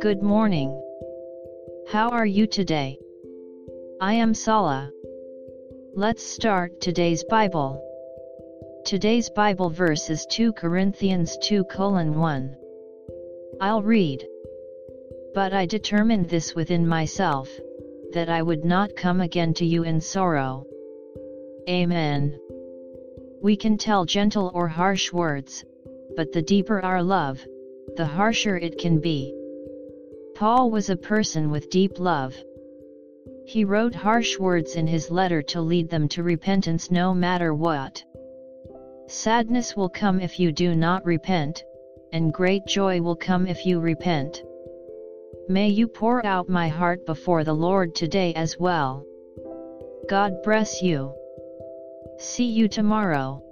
Good morning. How are you today? I am Sala. Let's start today's Bible. Today's Bible verse is 2 Corinthians 2 colon 1. I'll read. But I determined this within myself, that I would not come again to you in sorrow. Amen. We can tell gentle or harsh words, but the deeper our love, the harsher it can be. Paul was a person with deep love. He wrote harsh words in his letter to lead them to repentance no matter what. Sadness will come if you do not repent, and great joy will come if you repent. May you pour out my heart before the Lord today as well. God bless you. See you tomorrow.